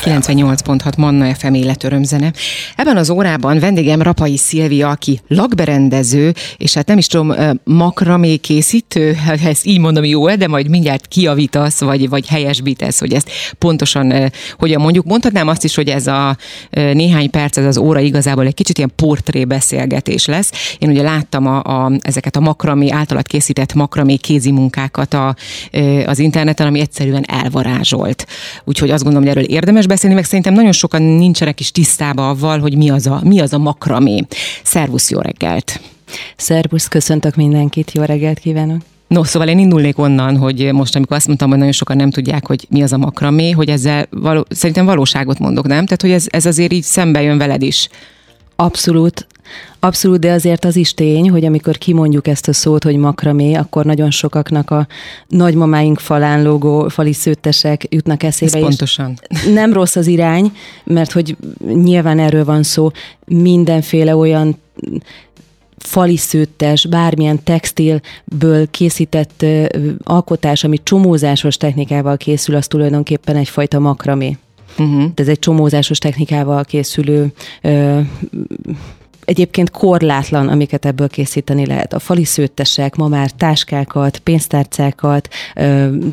FM. 98.6 Manna FM életörömzene. Ebben az órában vendégem Rapai Szilvia, aki lakberendező, és hát nem is tudom, makramé készítő, ezt így mondom jó de majd mindjárt kiavítasz, vagy, vagy helyesbítesz, hogy ezt pontosan hogyan mondjuk. Mondhatnám azt is, hogy ez a néhány perc, ez az óra igazából egy kicsit ilyen portré beszélgetés lesz. Én ugye láttam a, a, ezeket a makramé, általad készített makramé kézi munkákat a, az interneten, ami egyszerűen elvarázsolt. Úgyhogy azt gondolom, hogy erről érdemes beszélni, meg szerintem nagyon sokan nincsenek is tisztában avval, hogy mi az a, mi az a makramé. Szervusz, jó reggelt! Szervusz, köszöntök mindenkit, jó reggelt kívánok! No, szóval én indulnék onnan, hogy most, amikor azt mondtam, hogy nagyon sokan nem tudják, hogy mi az a makramé, hogy ezzel való, szerintem valóságot mondok, nem? Tehát, hogy ez, ez azért így szembe jön veled is. Abszolút. Abszolút, de azért az is tény, hogy amikor kimondjuk ezt a szót, hogy makramé, akkor nagyon sokaknak a nagymamáink falán lógó fali szőttesek jutnak eszébe. Ez pontosan. Nem rossz az irány, mert hogy nyilván erről van szó, mindenféle olyan fali szőttes, bármilyen textilből készített alkotás, ami csomózásos technikával készül, az tulajdonképpen egyfajta makramé. Uh-huh. Ez egy csomózásos technikával készülő ö, egyébként korlátlan, amiket ebből készíteni lehet. A fali szőttesek ma már táskákat, pénztárcákat,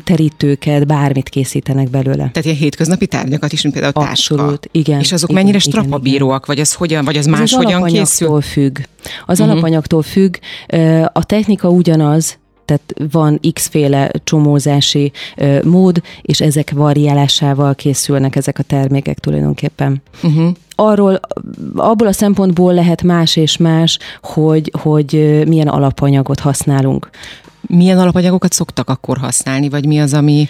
terítőket, bármit készítenek belőle. Tehát ilyen hétköznapi tárgyakat is, mint például a táska. Abszolút, igen. És azok igen, mennyire strapabíróak, vagy az hogyan, vagy az más az hogyan készül? függ. Az uh-huh. alapanyagtól függ. A technika ugyanaz, tehát van x-féle csomózási ö, mód, és ezek variálásával készülnek ezek a termékek tulajdonképpen. Uh-huh. Arról, abból a szempontból lehet más és más, hogy, hogy milyen alapanyagot használunk. Milyen alapanyagokat szoktak akkor használni, vagy mi az, ami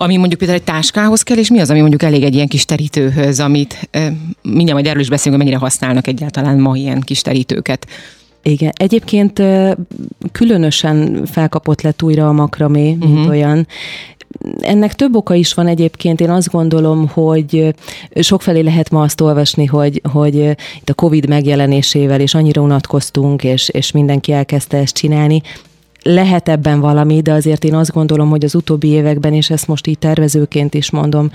ami mondjuk például egy táskához kell, és mi az, ami mondjuk elég egy ilyen kis terítőhöz, amit mindjárt majd erről is beszélünk, hogy mennyire használnak egyáltalán ma ilyen kis terítőket. Igen, egyébként különösen felkapott lett újra a makramé, mint uh-huh. olyan. Ennek több oka is van egyébként. Én azt gondolom, hogy sokfelé lehet ma azt olvasni, hogy, hogy itt a Covid megjelenésével is annyira unatkoztunk, és, és mindenki elkezdte ezt csinálni lehet ebben valami, de azért én azt gondolom, hogy az utóbbi években, és ezt most így tervezőként is mondom,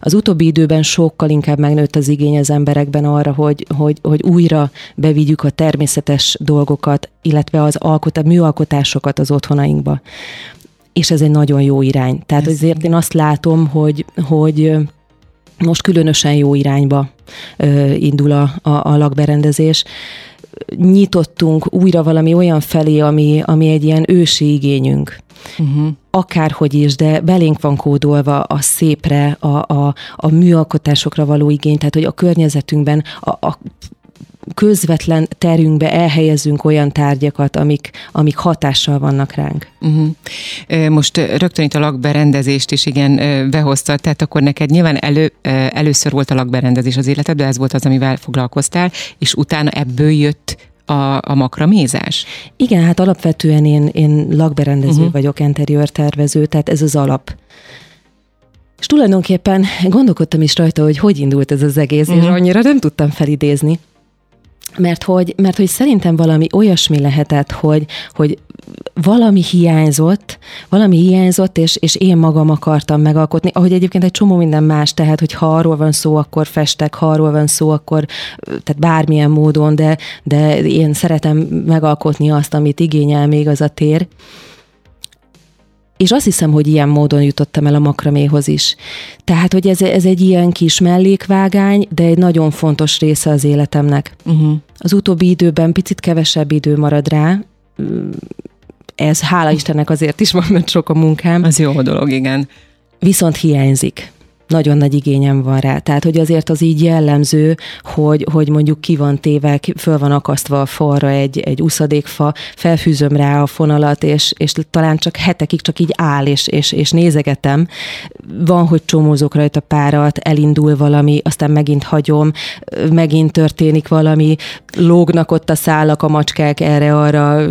az utóbbi időben sokkal inkább megnőtt az igény az emberekben arra, hogy, hogy, hogy újra bevigyük a természetes dolgokat, illetve az alkot, a műalkotásokat az otthonainkba. És ez egy nagyon jó irány. Tehát ez azért én azt látom, hogy, hogy most különösen jó irányba indul a, a, a lakberendezés nyitottunk újra valami olyan felé, ami, ami egy ilyen ősi igényünk. Uh-huh. Akárhogy is, de belénk van kódolva a szépre, a, a, a műalkotásokra való igény, tehát hogy a környezetünkben a, a közvetlen terünkbe elhelyezünk olyan tárgyakat, amik, amik hatással vannak ránk. Uh-huh. Most rögtön itt a lakberendezést is igen behoztad, tehát akkor neked nyilván elő, először volt a lakberendezés az de ez volt az, amivel foglalkoztál, és utána ebből jött a, a makramézás? Igen, hát alapvetően én, én lakberendező uh-huh. vagyok, interiőr tervező, tehát ez az alap. És tulajdonképpen gondolkodtam is rajta, hogy hogy indult ez az egész, uh-huh. és annyira nem tudtam felidézni mert hogy, mert hogy szerintem valami olyasmi lehetett, hogy, hogy valami hiányzott, valami hiányzott, és, és én magam akartam megalkotni, ahogy egyébként egy csomó minden más, tehát, hogy ha arról van szó, akkor festek, ha arról van szó, akkor tehát bármilyen módon, de, de én szeretem megalkotni azt, amit igényel még az a tér. És azt hiszem, hogy ilyen módon jutottam el a makraméhoz is. Tehát, hogy ez, ez egy ilyen kis mellékvágány, de egy nagyon fontos része az életemnek. Uh-huh. Az utóbbi időben picit kevesebb idő marad rá, ez hála Istennek azért is van, mert sok a munkám. Az jó dolog, igen. Viszont hiányzik nagyon nagy igényem van rá. Tehát, hogy azért az így jellemző, hogy, hogy mondjuk ki van téve, föl van akasztva a falra egy, egy uszadékfa, felfűzöm rá a fonalat, és, és talán csak hetekig csak így áll, és, és, és nézegetem. Van, hogy csomózok rajta párat, elindul valami, aztán megint hagyom, megint történik valami, lógnak ott a szálak, a macskák erre-arra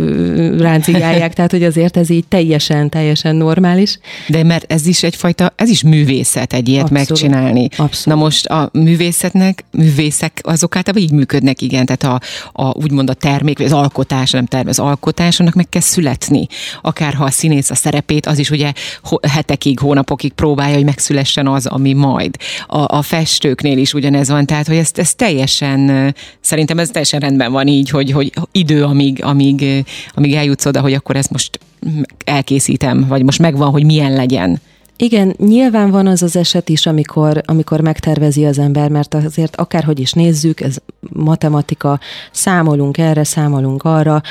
ráncigálják, tehát, hogy azért ez így teljesen, teljesen normális. De mert ez is egyfajta, ez is művészet, egy Abszolút. megcsinálni. Abszolút. Na most a művészetnek, művészek azok általában így működnek, igen, tehát a, a úgymond a termék, az alkotás, nem termék, az alkotás, annak meg kell születni. Akár ha a színész a szerepét, az is ugye hetekig, hónapokig próbálja, hogy megszülessen az, ami majd. A, a festőknél is ugyanez van, tehát hogy ez, ez teljesen, szerintem ez teljesen rendben van így, hogy, hogy idő, amíg, amíg, amíg eljutsz oda, hogy akkor ezt most elkészítem, vagy most megvan, hogy milyen legyen. Igen, nyilván van az az eset is, amikor, amikor megtervezi az ember, mert azért akárhogy is nézzük, ez matematika, számolunk erre, számolunk arra,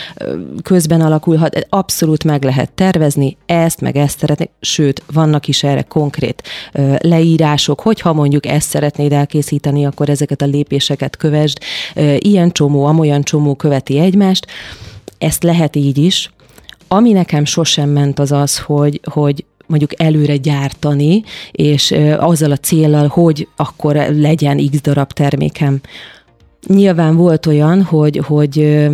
közben alakulhat, abszolút meg lehet tervezni, ezt, meg ezt szeretni, sőt, vannak is erre konkrét leírások, hogyha mondjuk ezt szeretnéd elkészíteni, akkor ezeket a lépéseket kövesd, ilyen csomó, amolyan csomó követi egymást, ezt lehet így is, ami nekem sosem ment az az, hogy, hogy mondjuk előre gyártani, és azzal a célral, hogy akkor legyen x darab termékem. Nyilván volt olyan, hogy, hogy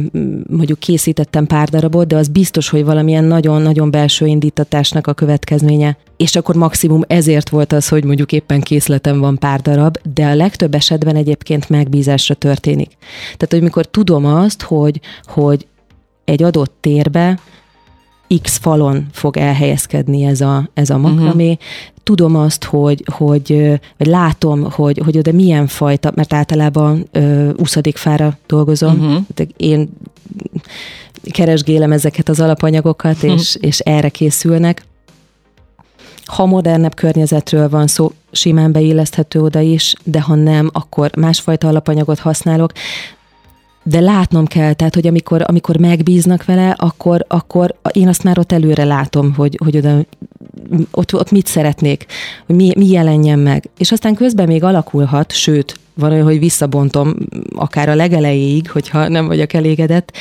mondjuk készítettem pár darabot, de az biztos, hogy valamilyen nagyon-nagyon belső indítatásnak a következménye. És akkor maximum ezért volt az, hogy mondjuk éppen készletem van pár darab, de a legtöbb esetben egyébként megbízásra történik. Tehát, hogy mikor tudom azt, hogy, hogy egy adott térbe X falon fog elhelyezkedni ez a, ez a makramé. Uh-huh. Tudom azt, hogy, hogy vagy látom, hogy, hogy oda milyen fajta, mert általában ö, fára dolgozom. Uh-huh. Én keresgélem ezeket az alapanyagokat, uh-huh. és, és erre készülnek. Ha modernebb környezetről van szó, simán beilleszthető oda is, de ha nem, akkor másfajta alapanyagot használok de látnom kell, tehát, hogy amikor, amikor megbíznak vele, akkor, akkor én azt már ott előre látom, hogy, hogy oda, ott, ott mit szeretnék, hogy mi, mi jelenjen meg. És aztán közben még alakulhat, sőt, van olyan, hogy visszabontom akár a legelejéig, hogyha nem vagyok elégedett,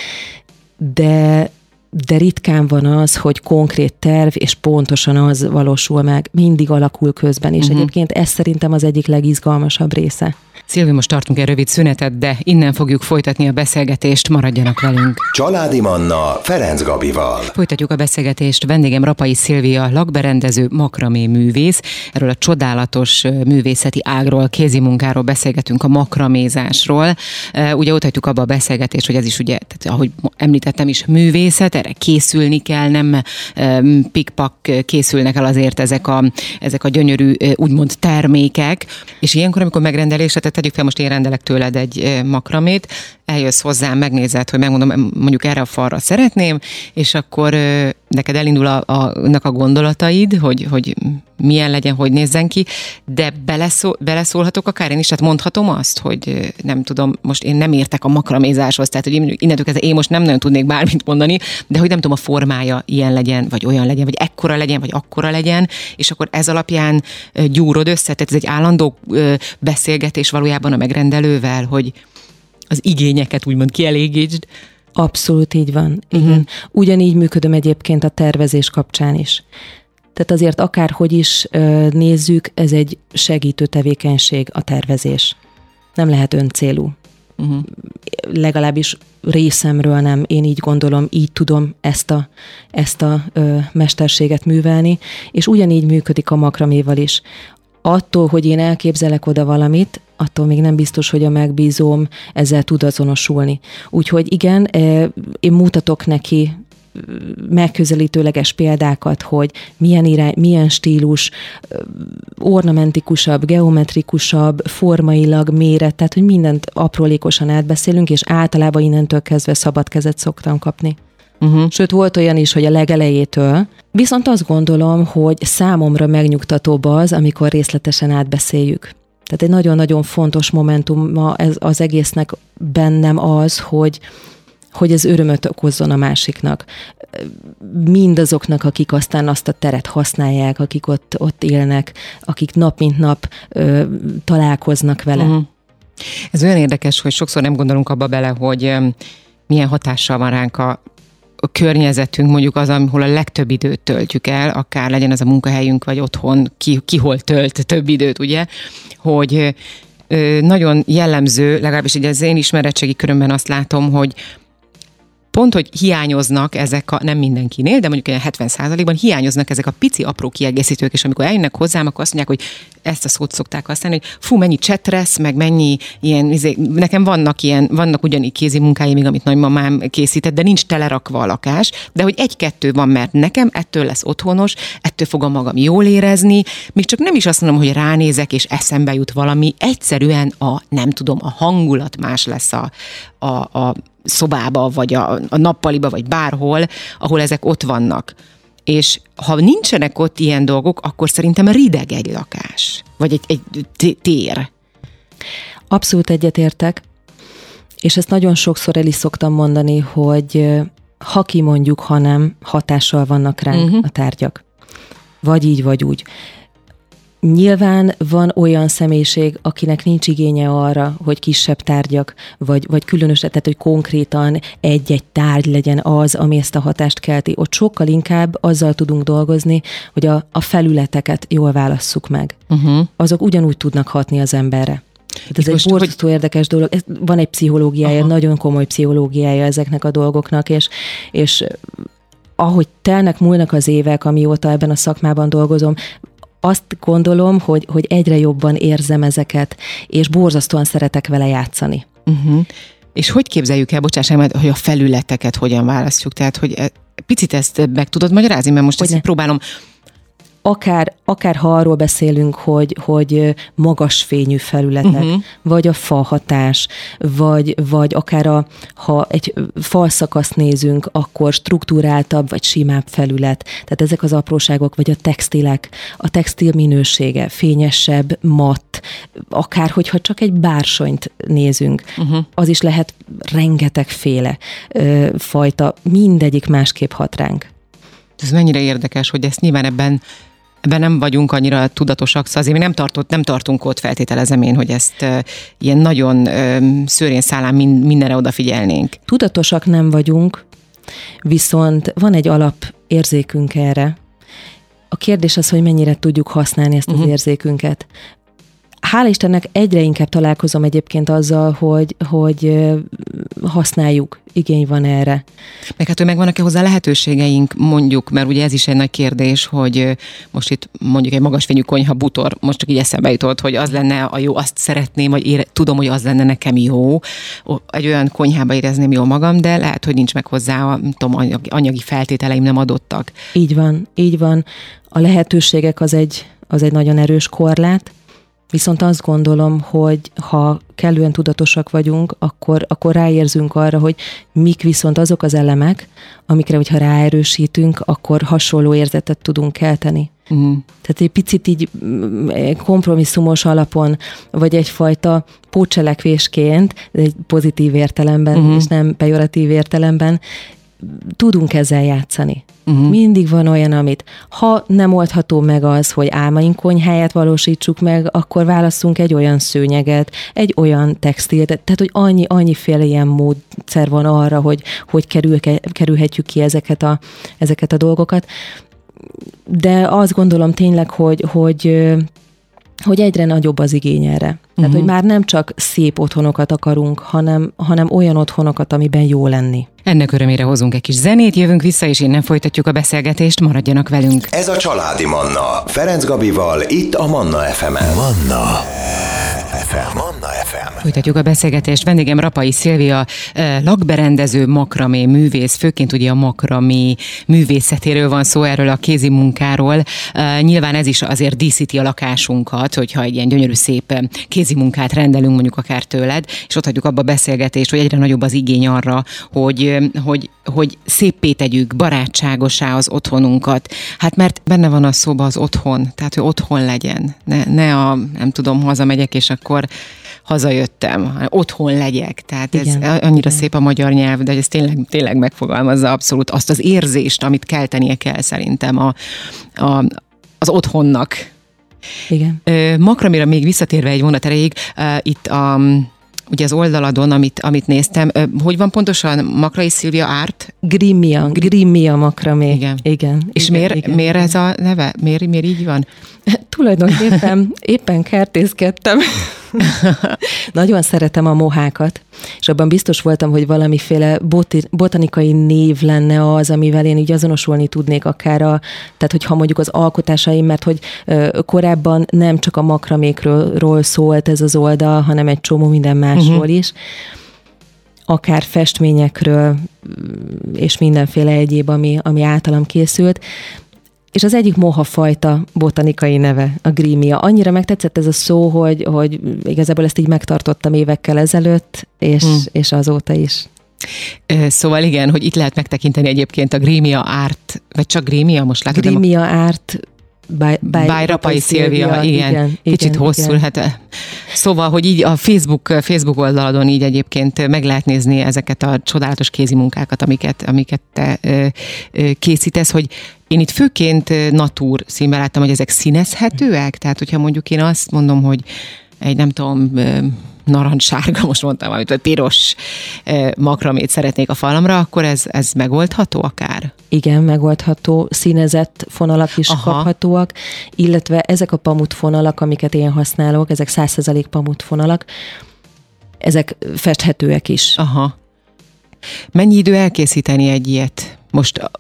de, de ritkán van az, hogy konkrét terv, és pontosan az valósul meg, mindig alakul közben, és uh-huh. egyébként ez szerintem az egyik legizgalmasabb része. Szilvi, most tartunk egy rövid szünetet, de innen fogjuk folytatni a beszélgetést, maradjanak velünk. Családi Manna Ferenc Gabival. Folytatjuk a beszélgetést. Vendégem Rapai Szilvia, lakberendező, makramé művész. Erről a csodálatos művészeti ágról, kézi munkáról beszélgetünk, a makramézásról. Ugye ott hagytuk abba a beszélgetést, hogy ez is ugye, tehát, ahogy említettem is, művészet, erre készülni kell, nem pikpak készülnek el azért ezek a, ezek a gyönyörű, úgymond termékek. És ilyenkor, amikor megrendelésre, tehát tegyük fel, most én rendelek tőled egy makramét, eljössz hozzám, megnézed, hogy megmondom, mondjuk erre a falra szeretném, és akkor neked elindul a, a, a gondolataid, hogy, hogy milyen legyen, hogy nézzen ki, de beleszól, beleszólhatok akár én is, tehát mondhatom azt, hogy nem tudom, most én nem értek a makramézáshoz, tehát hogy innentől kezdve én most nem nagyon tudnék bármit mondani, de hogy nem tudom, a formája ilyen legyen, vagy olyan legyen, vagy ekkora legyen, vagy akkora legyen, és akkor ez alapján gyúrod össze, tehát ez egy állandó beszélgetés valójában a megrendelővel, hogy az igényeket úgymond kielégítsd. Abszolút így van. Igen. Uh-huh. Ugyanígy működöm egyébként a tervezés kapcsán is. Tehát azért akárhogy is nézzük, ez egy segítő tevékenység a tervezés. Nem lehet öncélú. Uh-huh. Legalábbis részemről nem, én így gondolom, így tudom ezt a, ezt a ö, mesterséget művelni, és ugyanígy működik a makraméval is attól, hogy én elképzelek oda valamit, attól még nem biztos, hogy a megbízóm ezzel tud azonosulni. Úgyhogy igen, e, én mutatok neki megközelítőleges példákat, hogy milyen irány, milyen stílus, ornamentikusabb, geometrikusabb, formailag méret, tehát hogy mindent aprólékosan átbeszélünk, és általában innentől kezdve szabad kezet szoktam kapni. Uh-huh. Sőt, volt olyan is, hogy a legelejétől. Viszont azt gondolom, hogy számomra megnyugtatóbb az, amikor részletesen átbeszéljük. Tehát egy nagyon-nagyon fontos momentum ma ez az egésznek bennem az, hogy hogy ez örömöt okozzon a másiknak. Mindazoknak, akik aztán azt a teret használják, akik ott, ott élnek, akik nap mint nap ö, találkoznak vele. Uh-huh. Ez olyan érdekes, hogy sokszor nem gondolunk abba bele, hogy milyen hatással van ránk a a környezetünk mondjuk az, ahol a legtöbb időt töltjük el, akár legyen az a munkahelyünk, vagy otthon, ki, ki hol tölt több időt, ugye, hogy nagyon jellemző, legalábbis ugye az én ismeretségi körömben azt látom, hogy pont, hogy hiányoznak ezek a, nem mindenkinél, de mondjuk olyan 70% ban hiányoznak ezek a pici apró kiegészítők, és amikor eljönnek hozzám, akkor azt mondják, hogy ezt a szót szokták használni, hogy fú, mennyi csetresz, meg mennyi ilyen, izé, nekem vannak ilyen, vannak ugyanígy kézi munkáim, még amit nagymamám készített, de nincs telerakva a lakás, de hogy egy-kettő van, mert nekem ettől lesz otthonos, ettől fogom magam jól érezni, még csak nem is azt mondom, hogy ránézek, és eszembe jut valami, egyszerűen a, nem tudom, a hangulat más lesz a, a, a szobába, vagy a, a nappaliba, vagy bárhol, ahol ezek ott vannak. És ha nincsenek ott ilyen dolgok, akkor szerintem rideg egy lakás, vagy egy, egy tér. Abszolút egyetértek, és ezt nagyon sokszor el is szoktam mondani, hogy ha kimondjuk, ha nem, hatással vannak ránk uh-huh. a tárgyak. Vagy így, vagy úgy. Nyilván van olyan személyiség, akinek nincs igénye arra, hogy kisebb tárgyak, vagy, vagy különös, tehát hogy konkrétan egy-egy tárgy legyen az, ami ezt a hatást kelti. Ott sokkal inkább azzal tudunk dolgozni, hogy a, a felületeket jól válasszuk meg. Uh-huh. Azok ugyanúgy tudnak hatni az emberre. Hát ez egy borzasztó hogy... érdekes dolog. Ez, van egy pszichológiája, Aha. nagyon komoly pszichológiája ezeknek a dolgoknak, és, és ahogy telnek, múlnak az évek, amióta ebben a szakmában dolgozom, azt gondolom, hogy, hogy egyre jobban érzem ezeket, és borzasztóan szeretek vele játszani. Uh-huh. És hogy képzeljük el, bocsáss meg, hogy a felületeket hogyan választjuk? Tehát, hogy e, picit ezt meg tudod magyarázni, mert most ezt próbálom akár, akár ha arról beszélünk, hogy, hogy magas fényű felületek, uh-huh. vagy a fahatás, vagy, vagy akár a, ha egy falszakaszt nézünk, akkor struktúráltabb, vagy simább felület. Tehát ezek az apróságok, vagy a textilek, a textil minősége, fényesebb, matt, akár hogyha csak egy bársonyt nézünk, uh-huh. az is lehet rengetegféle ö, fajta, mindegyik másképp hat ránk. Ez mennyire érdekes, hogy ezt nyilván ebben ebben nem vagyunk annyira tudatosak, szóval azért mi nem, tartott, nem tartunk ott feltételezem én, hogy ezt ilyen nagyon szőrén szállán min, mindenre odafigyelnénk. Tudatosak nem vagyunk, viszont van egy alap érzékünk erre. A kérdés az, hogy mennyire tudjuk használni ezt az uh-huh. érzékünket. Hál' Istennek egyre inkább találkozom egyébként azzal, hogy, hogy használjuk, igény van erre. Meg hát, hogy megvannak-e hozzá lehetőségeink, mondjuk, mert ugye ez is egy nagy kérdés, hogy most itt mondjuk egy magasfényű konyha butor, most csak így eszembe jutott, hogy az lenne a jó, azt szeretném, vagy ére, tudom, hogy az lenne nekem jó, egy olyan konyhába érezném jól magam, de lehet, hogy nincs meg hozzá, a, tudom, anyagi, anyagi feltételeim nem adottak. Így van, így van. A lehetőségek az egy, az egy nagyon erős korlát, Viszont azt gondolom, hogy ha kellően tudatosak vagyunk, akkor, akkor ráérzünk arra, hogy mik viszont azok az elemek, amikre, hogyha ráerősítünk, akkor hasonló érzetet tudunk kelteni. Uh-huh. Tehát egy picit így mm, kompromisszumos alapon, vagy egyfajta pócselekvésként, egy pozitív értelemben, uh-huh. és nem pejoratív értelemben, tudunk ezzel játszani. Uh-huh. Mindig van olyan, amit ha nem oldható meg az, hogy álmaink konyháját valósítsuk meg, akkor válaszunk egy olyan szőnyeget, egy olyan textilt, tehát hogy annyi, annyiféle ilyen módszer van arra, hogy, hogy kerül, kerülhetjük ki ezeket a, ezeket a dolgokat. De azt gondolom tényleg, hogy, hogy hogy egyre nagyobb az igény erre. Tehát, uh-huh. hogy már nem csak szép otthonokat akarunk, hanem, hanem olyan otthonokat, amiben jó lenni. Ennek örömére hozunk egy kis zenét, jövünk vissza, és innen folytatjuk a beszélgetést, maradjanak velünk. Ez a Családi Manna, Ferenc Gabival, itt a Manna FM-en. Manna FM. Manna FM. Folytatjuk a beszélgetést. Vendégem Rapai Szilvia, lakberendező, makramé művész, főként ugye a makramé művészetéről van szó, erről a kézi munkáról. Nyilván ez is azért díszíti a lakásunkat, hogyha egy ilyen gyönyörű szép kézi munkát rendelünk mondjuk akár tőled, és ott hagyjuk abba a beszélgetést, hogy egyre nagyobb az igény arra, hogy, hogy, hogy szépé tegyük, barátságosá az otthonunkat. Hát mert benne van a szóba az otthon, tehát hogy otthon legyen. Ne, ne a, nem tudom, hazamegyek, és akkor hazajöttem, otthon legyek. Tehát igen, ez annyira igen. szép a magyar nyelv, de ez tényleg, tényleg megfogalmazza abszolút azt az érzést, amit keltenie kell szerintem a, a, az otthonnak. Igen. Makramira még visszatérve egy vonat erejéig, itt a ugye az oldaladon, amit, amit néztem, hogy van pontosan Makrai Szilvia Árt? Grimmia, Grimmia makramé. Igen. igen És igen, miért, igen, miért ez a neve? Miért, miért így van? Tulajdonképpen éppen kertészkedtem, Nagyon szeretem a mohákat, és abban biztos voltam, hogy valamiféle boti, botanikai név lenne az, amivel én így azonosulni tudnék akár a, tehát hogyha mondjuk az alkotásaim, mert hogy ö, korábban nem csak a makramékről szólt ez az oldal, hanem egy csomó minden másról uh-huh. is akár festményekről, és mindenféle egyéb, ami, ami általam készült. És az egyik moha fajta botanikai neve, a grímia. Annyira megtetszett ez a szó, hogy, hogy igazából ezt így megtartottam évekkel ezelőtt, és, hmm. és azóta is. Szóval igen, hogy itt lehet megtekinteni egyébként a Grímia árt, vagy csak Grímia, most látod? Grímia árt By, by, by Rapai Szilvia, igen. igen. Kicsit igen, hosszú, igen. hát szóval, hogy így a Facebook, Facebook oldaladon így egyébként meg lehet nézni ezeket a csodálatos kézi munkákat, amiket, amiket te ö, ö, készítesz, hogy én itt főként natúr színben láttam, hogy ezek színezhetőek, tehát hogyha mondjuk én azt mondom, hogy egy nem tudom, narancssárga, most mondtam valamit, vagy piros makramét szeretnék a falamra, akkor ez, ez megoldható akár? Igen, megoldható, színezett fonalak is Aha. kaphatóak, illetve ezek a pamut fonalak, amiket én használok, ezek 100% pamut fonalak, ezek festhetőek is. Aha. Mennyi idő elkészíteni egy ilyet? Most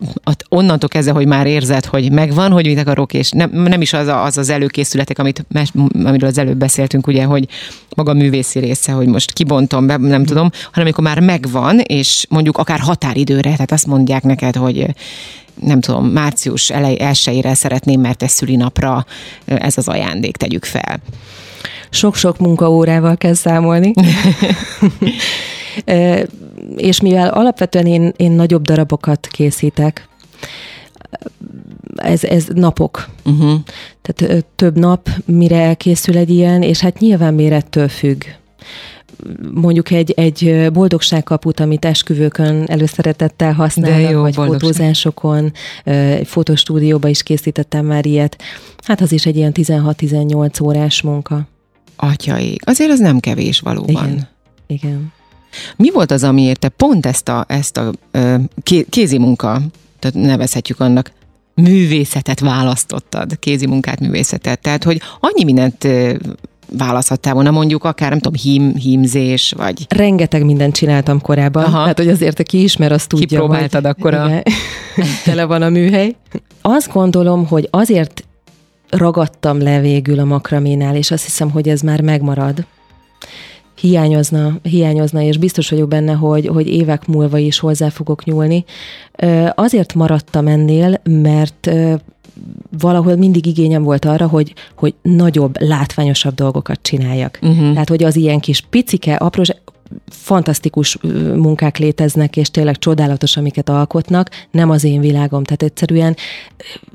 onnantól kezdve, hogy már érzed, hogy megvan, hogy mit akarok, és nem, nem is az, a, az az előkészületek, amit, amiről az előbb beszéltünk, ugye, hogy maga a művészi része, hogy most kibontom be, nem tudom, hanem amikor már megvan, és mondjuk akár határidőre, tehát azt mondják neked, hogy nem tudom, március elej, elsőjére szeretném, mert ez szülinapra ez az ajándék, tegyük fel. Sok-sok munkaórával kell számolni. és mivel alapvetően én, én nagyobb darabokat készítek, ez, ez napok. Uh-huh. Tehát több nap, mire elkészül egy ilyen, és hát nyilván mérettől függ mondjuk egy, egy boldogságkaput, amit esküvőkön előszeretettel használnak, jó, vagy boldogság. fotózásokon, egy fotostúdióba is készítettem már ilyet. Hát az is egy ilyen 16-18 órás munka. Atyaik, azért az nem kevés valóban. Igen, igen. Mi volt az, amiért te pont ezt a, ezt a kézi munka, tehát nevezhetjük annak, művészetet választottad, kézi munkát, művészetet. Tehát, hogy annyi mindent választhattál volna, mondjuk akár, nem tudom, hím, hímzés, vagy... Rengeteg mindent csináltam korábban, Aha. hát hogy azért, aki ismer, azt tudja, Kipróbáltad hogy... akkor a... tele van a műhely. Azt gondolom, hogy azért ragadtam le végül a makraménál, és azt hiszem, hogy ez már megmarad, hiányozna, hiányozna, és biztos vagyok benne, hogy, hogy évek múlva is hozzá fogok nyúlni. Azért maradtam ennél, mert valahol mindig igényem volt arra, hogy, hogy nagyobb, látványosabb dolgokat csináljak. Uh-huh. Tehát, hogy az ilyen kis picike, apró, fantasztikus munkák léteznek, és tényleg csodálatos, amiket alkotnak, nem az én világom. Tehát egyszerűen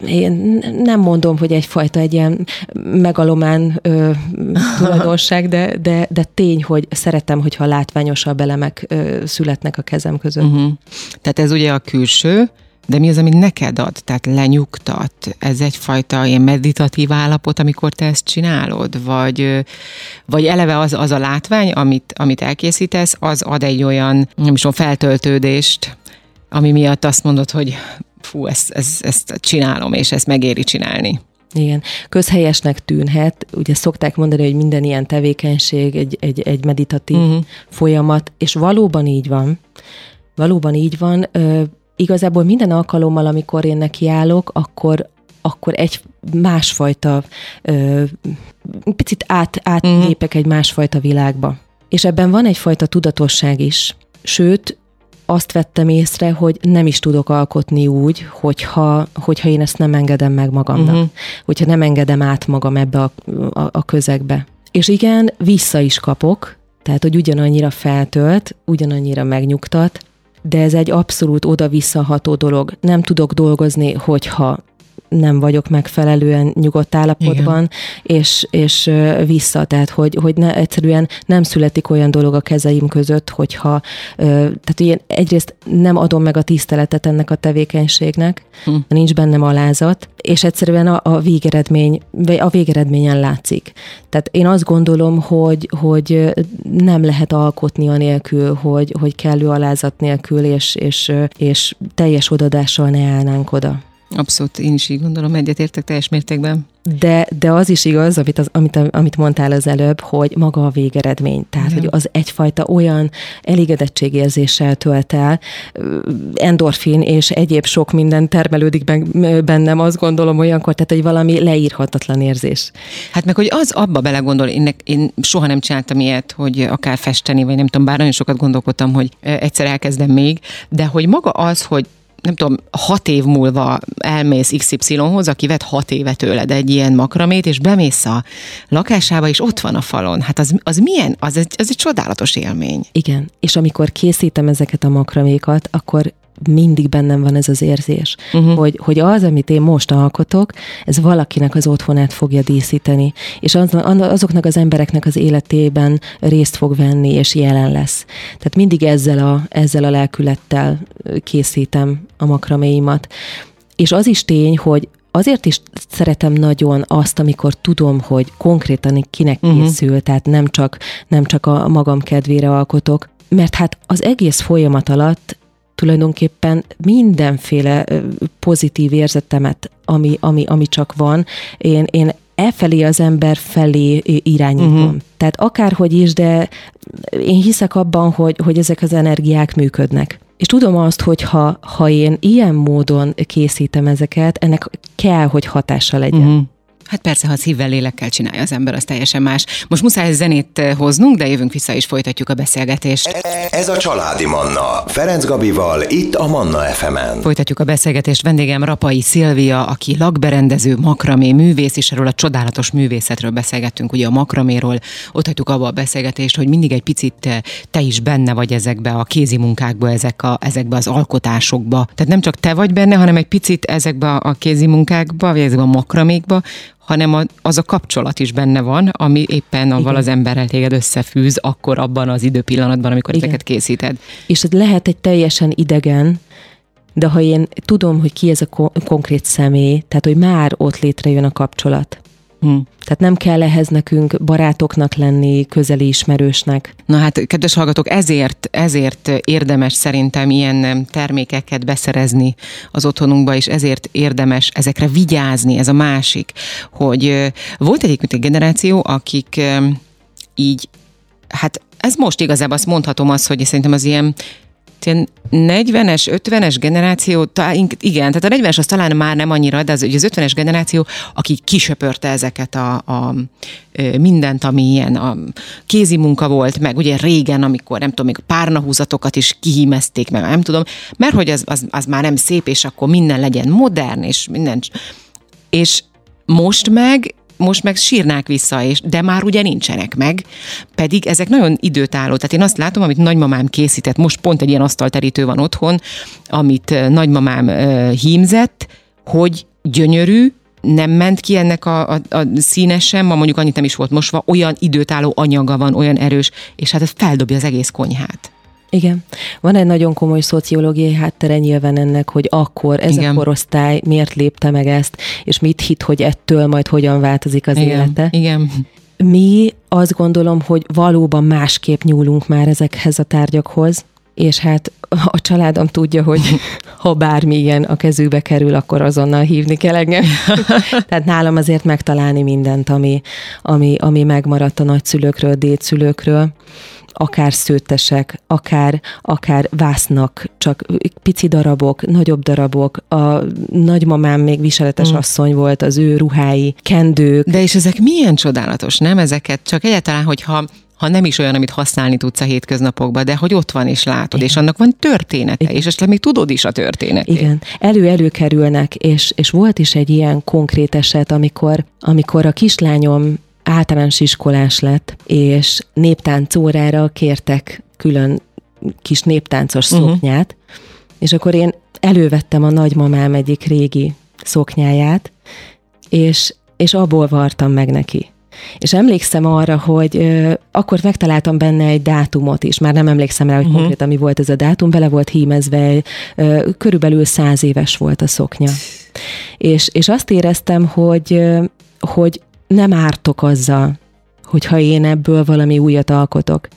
én nem mondom, hogy egyfajta egy ilyen megalomán ö, tulajdonság, de, de, de tény, hogy szeretem, hogyha látványosabb elemek ö, születnek a kezem között. Uh-huh. Tehát ez ugye a külső, de mi az, ami neked ad? Tehát lenyugtat? Ez egyfajta ilyen meditatív állapot, amikor te ezt csinálod? Vagy, vagy eleve az, az a látvány, amit, amit elkészítesz, az ad egy olyan, nem is tudom, feltöltődést, ami miatt azt mondod, hogy fú, ezt, ezt, ezt csinálom, és ezt megéri csinálni. Igen, közhelyesnek tűnhet, ugye szokták mondani, hogy minden ilyen tevékenység egy, egy, egy meditatív uh-huh. folyamat, és valóban így van, valóban így van, igazából minden alkalommal, amikor én nekiállok, akkor, akkor egy másfajta, ö, picit át, átlépek mm. egy másfajta világba. És ebben van egyfajta tudatosság is. Sőt, azt vettem észre, hogy nem is tudok alkotni úgy, hogyha, hogyha én ezt nem engedem meg magamnak. Uh-huh. Hogyha nem engedem át magam ebbe a, a, a közegbe. És igen, vissza is kapok, tehát, hogy ugyanannyira feltölt, ugyanannyira megnyugtat, de ez egy abszolút oda-visszaható dolog. Nem tudok dolgozni, hogyha nem vagyok megfelelően nyugodt állapotban, és, és vissza, tehát hogy, hogy ne, egyszerűen nem születik olyan dolog a kezeim között, hogyha, tehát ilyen egyrészt nem adom meg a tiszteletet ennek a tevékenységnek, hm. nincs bennem alázat, és egyszerűen a, a végeredmény, vagy a végeredményen látszik. Tehát én azt gondolom, hogy, hogy nem lehet alkotni anélkül, hogy, hogy kellő alázat nélkül, és, és, és teljes odadással ne állnánk oda. Abszolút, én is így gondolom, egyetértek teljes mértékben. De, de az is igaz, amit, az, amit, amit mondtál az előbb, hogy maga a végeredmény. Tehát, Igen. hogy az egyfajta olyan elégedettségérzéssel tölt el, endorfin és egyéb sok minden termelődik bennem, azt gondolom olyankor, tehát egy valami leírhatatlan érzés. Hát meg, hogy az abba belegondol, én, én soha nem csináltam ilyet, hogy akár festeni, vagy nem tudom, bár nagyon sokat gondolkodtam, hogy egyszer elkezdem még, de hogy maga az, hogy nem tudom, hat év múlva elmész XY-hoz, aki vett hat éve tőled egy ilyen makramét, és bemész a lakásába, és ott van a falon. Hát az, az milyen? Az egy, az egy csodálatos élmény. Igen, és amikor készítem ezeket a makramékat, akkor mindig bennem van ez az érzés, uh-huh. hogy, hogy az, amit én most alkotok, ez valakinek az otthonát fogja díszíteni, és az, azoknak az embereknek az életében részt fog venni, és jelen lesz. Tehát mindig ezzel a, ezzel a lelkülettel készítem a makraméimat. És az is tény, hogy azért is szeretem nagyon azt, amikor tudom, hogy konkrétan kinek uh-huh. készül, tehát nem csak, nem csak a magam kedvére alkotok, mert hát az egész folyamat alatt tulajdonképpen mindenféle pozitív érzetemet, ami, ami, ami csak van, én, én e felé az ember felé irányítom. Uh-huh. Tehát akárhogy is, de én hiszek abban, hogy, hogy ezek az energiák működnek. És tudom azt, hogy ha, ha én ilyen módon készítem ezeket, ennek kell, hogy hatása legyen. Uh-huh. Hát persze, ha szívvel, lélekkel csinálja az ember, az teljesen más. Most muszáj zenét eh, hoznunk, de jövünk vissza és folytatjuk a beszélgetést. Ez a Családi Manna. Ferenc Gabival, itt a Manna fm -en. Folytatjuk a beszélgetést. Vendégem Rapai Szilvia, aki lakberendező, makramé művész, és erről a csodálatos művészetről beszélgettünk, ugye a makraméról. Ott hagytuk abba a beszélgetést, hogy mindig egy picit te, te is benne vagy ezekbe a kézi munkákba, ezek a, ezekbe az alkotásokba. Tehát nem csak te vagy benne, hanem egy picit ezekbe a kézi munkákba, vagy ezekbe a makramékba, hanem az a kapcsolat is benne van, ami éppen avval az emberrel téged összefűz, akkor abban az időpillanatban, amikor Igen. ezeket készíted. És ez lehet egy teljesen idegen, de ha én tudom, hogy ki ez a konkrét személy, tehát hogy már ott létrejön a kapcsolat. Hm. Tehát nem kell ehhez nekünk barátoknak lenni, közeli ismerősnek. Na hát, kedves hallgatók, ezért, ezért érdemes szerintem ilyen termékeket beszerezni az otthonunkba, és ezért érdemes ezekre vigyázni, ez a másik, hogy volt egyébként egy generáció, akik így, hát ez most igazából azt mondhatom az, hogy szerintem az ilyen ilyen 40-es, 50-es generáció, talán, igen, tehát a 40-es az talán már nem annyira, de az, az 50-es generáció, aki kisöpörte ezeket a, a mindent, ami ilyen a kézi munka volt, meg ugye régen, amikor nem tudom, még párnahúzatokat is kihímezték, meg nem tudom, mert hogy az, az, az már nem szép, és akkor minden legyen modern, és minden. És most meg most meg sírnák vissza, és, de már ugye nincsenek meg, pedig ezek nagyon időtálló. Tehát én azt látom, amit nagymamám készített, most pont egy ilyen asztalterítő van otthon, amit nagymamám hímzett, hogy gyönyörű, nem ment ki ennek a, a, a színes sem, ma mondjuk annyit nem is volt mosva, olyan időtálló anyaga van, olyan erős, és hát ez feldobja az egész konyhát. Igen. Van egy nagyon komoly szociológiai háttere nyilván ennek, hogy akkor ez Igen. a korosztály miért lépte meg ezt, és mit hit, hogy ettől majd hogyan változik az Igen. élete. Igen. Mi azt gondolom, hogy valóban másképp nyúlunk már ezekhez a tárgyakhoz, és hát a családom tudja, hogy ha bármilyen a kezükbe kerül, akkor azonnal hívni kell engem. Tehát nálam azért megtalálni mindent, ami, ami, ami megmaradt a nagyszülőkről, dédszülőkről akár szőttesek, akár, akár vásznak, csak pici darabok, nagyobb darabok. A nagymamám még viseletes mm. asszony volt, az ő ruhái, kendők. De és ezek milyen csodálatos, nem ezeket? Csak egyáltalán, hogyha ha nem is olyan, amit használni tudsz a hétköznapokban, de hogy ott van és látod, Igen. és annak van története, Igen. és esetleg még tudod is a történetét. Igen, elő-elő kerülnek, és, és volt is egy ilyen konkrét eset, amikor, amikor a kislányom általános iskolás lett, és néptánc órára kértek külön kis néptáncos uh-huh. szoknyát, és akkor én elővettem a nagymamám egyik régi szoknyáját, és, és abból vartam meg neki. És emlékszem arra, hogy ö, akkor megtaláltam benne egy dátumot is, már nem emlékszem rá, hogy uh-huh. konkrétan mi volt ez a dátum, bele volt hímezve, ö, körülbelül száz éves volt a szoknya. És, és azt éreztem, hogy, ö, hogy nem ártok azzal, hogyha én ebből valami újat alkotok.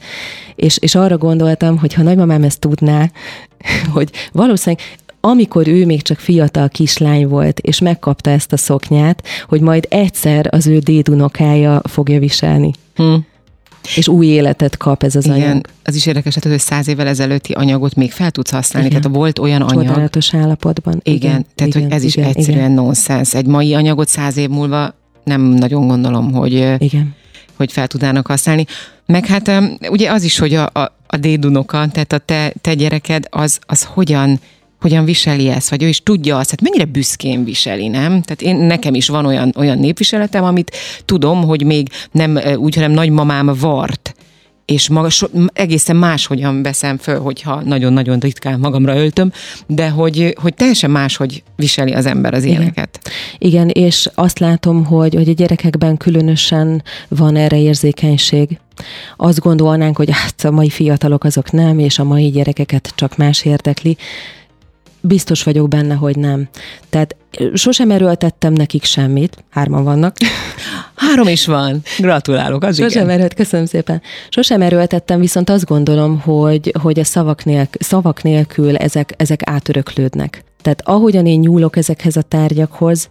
És, és arra gondoltam, hogy ha nagymamám ezt tudná, hogy valószínűleg amikor ő még csak fiatal kislány volt, és megkapta ezt a szoknyát, hogy majd egyszer az ő dédunokája fogja viselni. Hm. És új életet kap ez az Igen, anyag. az is érdekes, hát, hogy száz évvel ezelőtti anyagot még fel tudsz használni. Igen. Tehát volt olyan anyag. Csodálatos állapotban. Igen, igen tehát igen, hogy ez igen, is egyszerűen igen. nonsens. Egy mai anyagot száz év múlva nem nagyon gondolom, hogy, igen. hogy fel tudnának használni. Meg hát ugye az is, hogy a, a, a dédunoka, tehát a te, te gyereked, az, az hogyan hogyan viseli ezt, vagy ő is tudja azt, hát mennyire büszkén viseli, nem? Tehát én, nekem is van olyan, olyan népviseletem, amit tudom, hogy még nem úgy, hanem nagymamám vart, és maga, so, egészen máshogyan veszem föl, hogyha nagyon-nagyon ritkán magamra öltöm, de hogy, hogy teljesen máshogy viseli az ember az ilyeneket. Igen, Igen és azt látom, hogy, hogy a gyerekekben különösen van erre érzékenység. Azt gondolnánk, hogy hát a mai fiatalok azok nem, és a mai gyerekeket csak más érdekli, Biztos vagyok benne, hogy nem. Tehát sosem erőltettem nekik semmit, hárman vannak. Három is van. Gratulálok, az Sosem igen. erőlt, köszönöm szépen. Sosem erőltettem, viszont azt gondolom, hogy, hogy a szavak, nélkül, szavak nélkül ezek, ezek átöröklődnek. Tehát ahogyan én nyúlok ezekhez a tárgyakhoz,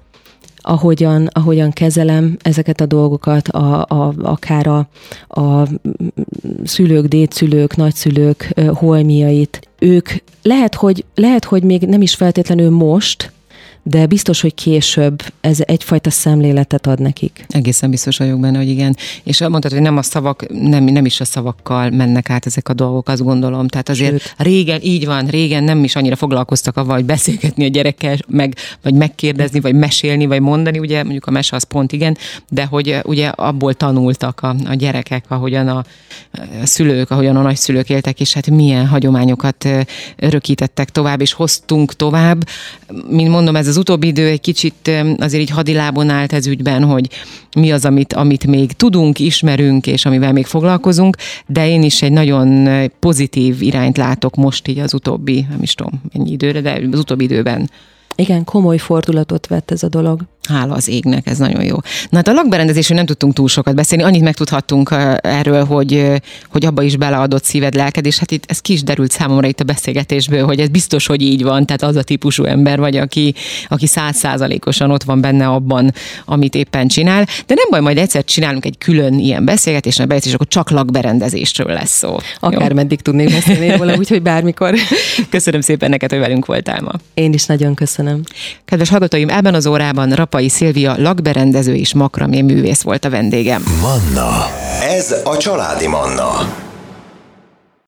ahogyan, ahogyan kezelem ezeket a dolgokat, a, a, akár a, a szülők, dédszülők, nagyszülők holmiait, ők lehet hogy, lehet, hogy még nem is feltétlenül most, de biztos, hogy később ez egyfajta szemléletet ad nekik. Egészen biztos vagyok benne, hogy igen. És mondtad, hogy nem a szavak, nem, nem is a szavakkal mennek át ezek a dolgok, azt gondolom. Tehát azért Sőt. régen, így van, régen nem is annyira foglalkoztak avval, hogy beszélgetni a gyerekkel, meg, vagy megkérdezni, vagy mesélni, vagy mondani, ugye mondjuk a mese az pont igen, de hogy ugye abból tanultak a, a gyerekek, ahogyan a, a szülők, ahogyan a nagyszülők éltek, és hát milyen hagyományokat örökítettek tovább, és hoztunk tovább. Mint mondom, ez az az utóbbi idő egy kicsit azért így hadilábon állt ez ügyben, hogy mi az, amit, amit még tudunk, ismerünk, és amivel még foglalkozunk, de én is egy nagyon pozitív irányt látok most így az utóbbi, nem is tudom mennyi időre, de az utóbbi időben. Igen, komoly fordulatot vett ez a dolog. Hála az égnek, ez nagyon jó. Na hát a lakberendezésről nem tudtunk túl sokat beszélni, annyit megtudhattunk erről, hogy, hogy abba is beleadott szíved, lelked, és hát itt ez kis derült számomra itt a beszélgetésből, hogy ez biztos, hogy így van, tehát az a típusú ember vagy, aki, aki százszázalékosan ott van benne abban, amit éppen csinál. De nem baj, majd egyszer csinálunk egy külön ilyen beszélgetést, mert és akkor csak lakberendezésről lesz szó. Akár jó? meddig tudnék beszélni róla, úgyhogy bármikor. Köszönöm szépen neked, hogy velünk voltál ma. Én is nagyon köszönöm. Kedves hallgatóim, ebben az órában Rapa Rapai Szilvia lakberendező és makramé művész volt a vendégem. Manna. Ez a családi Manna.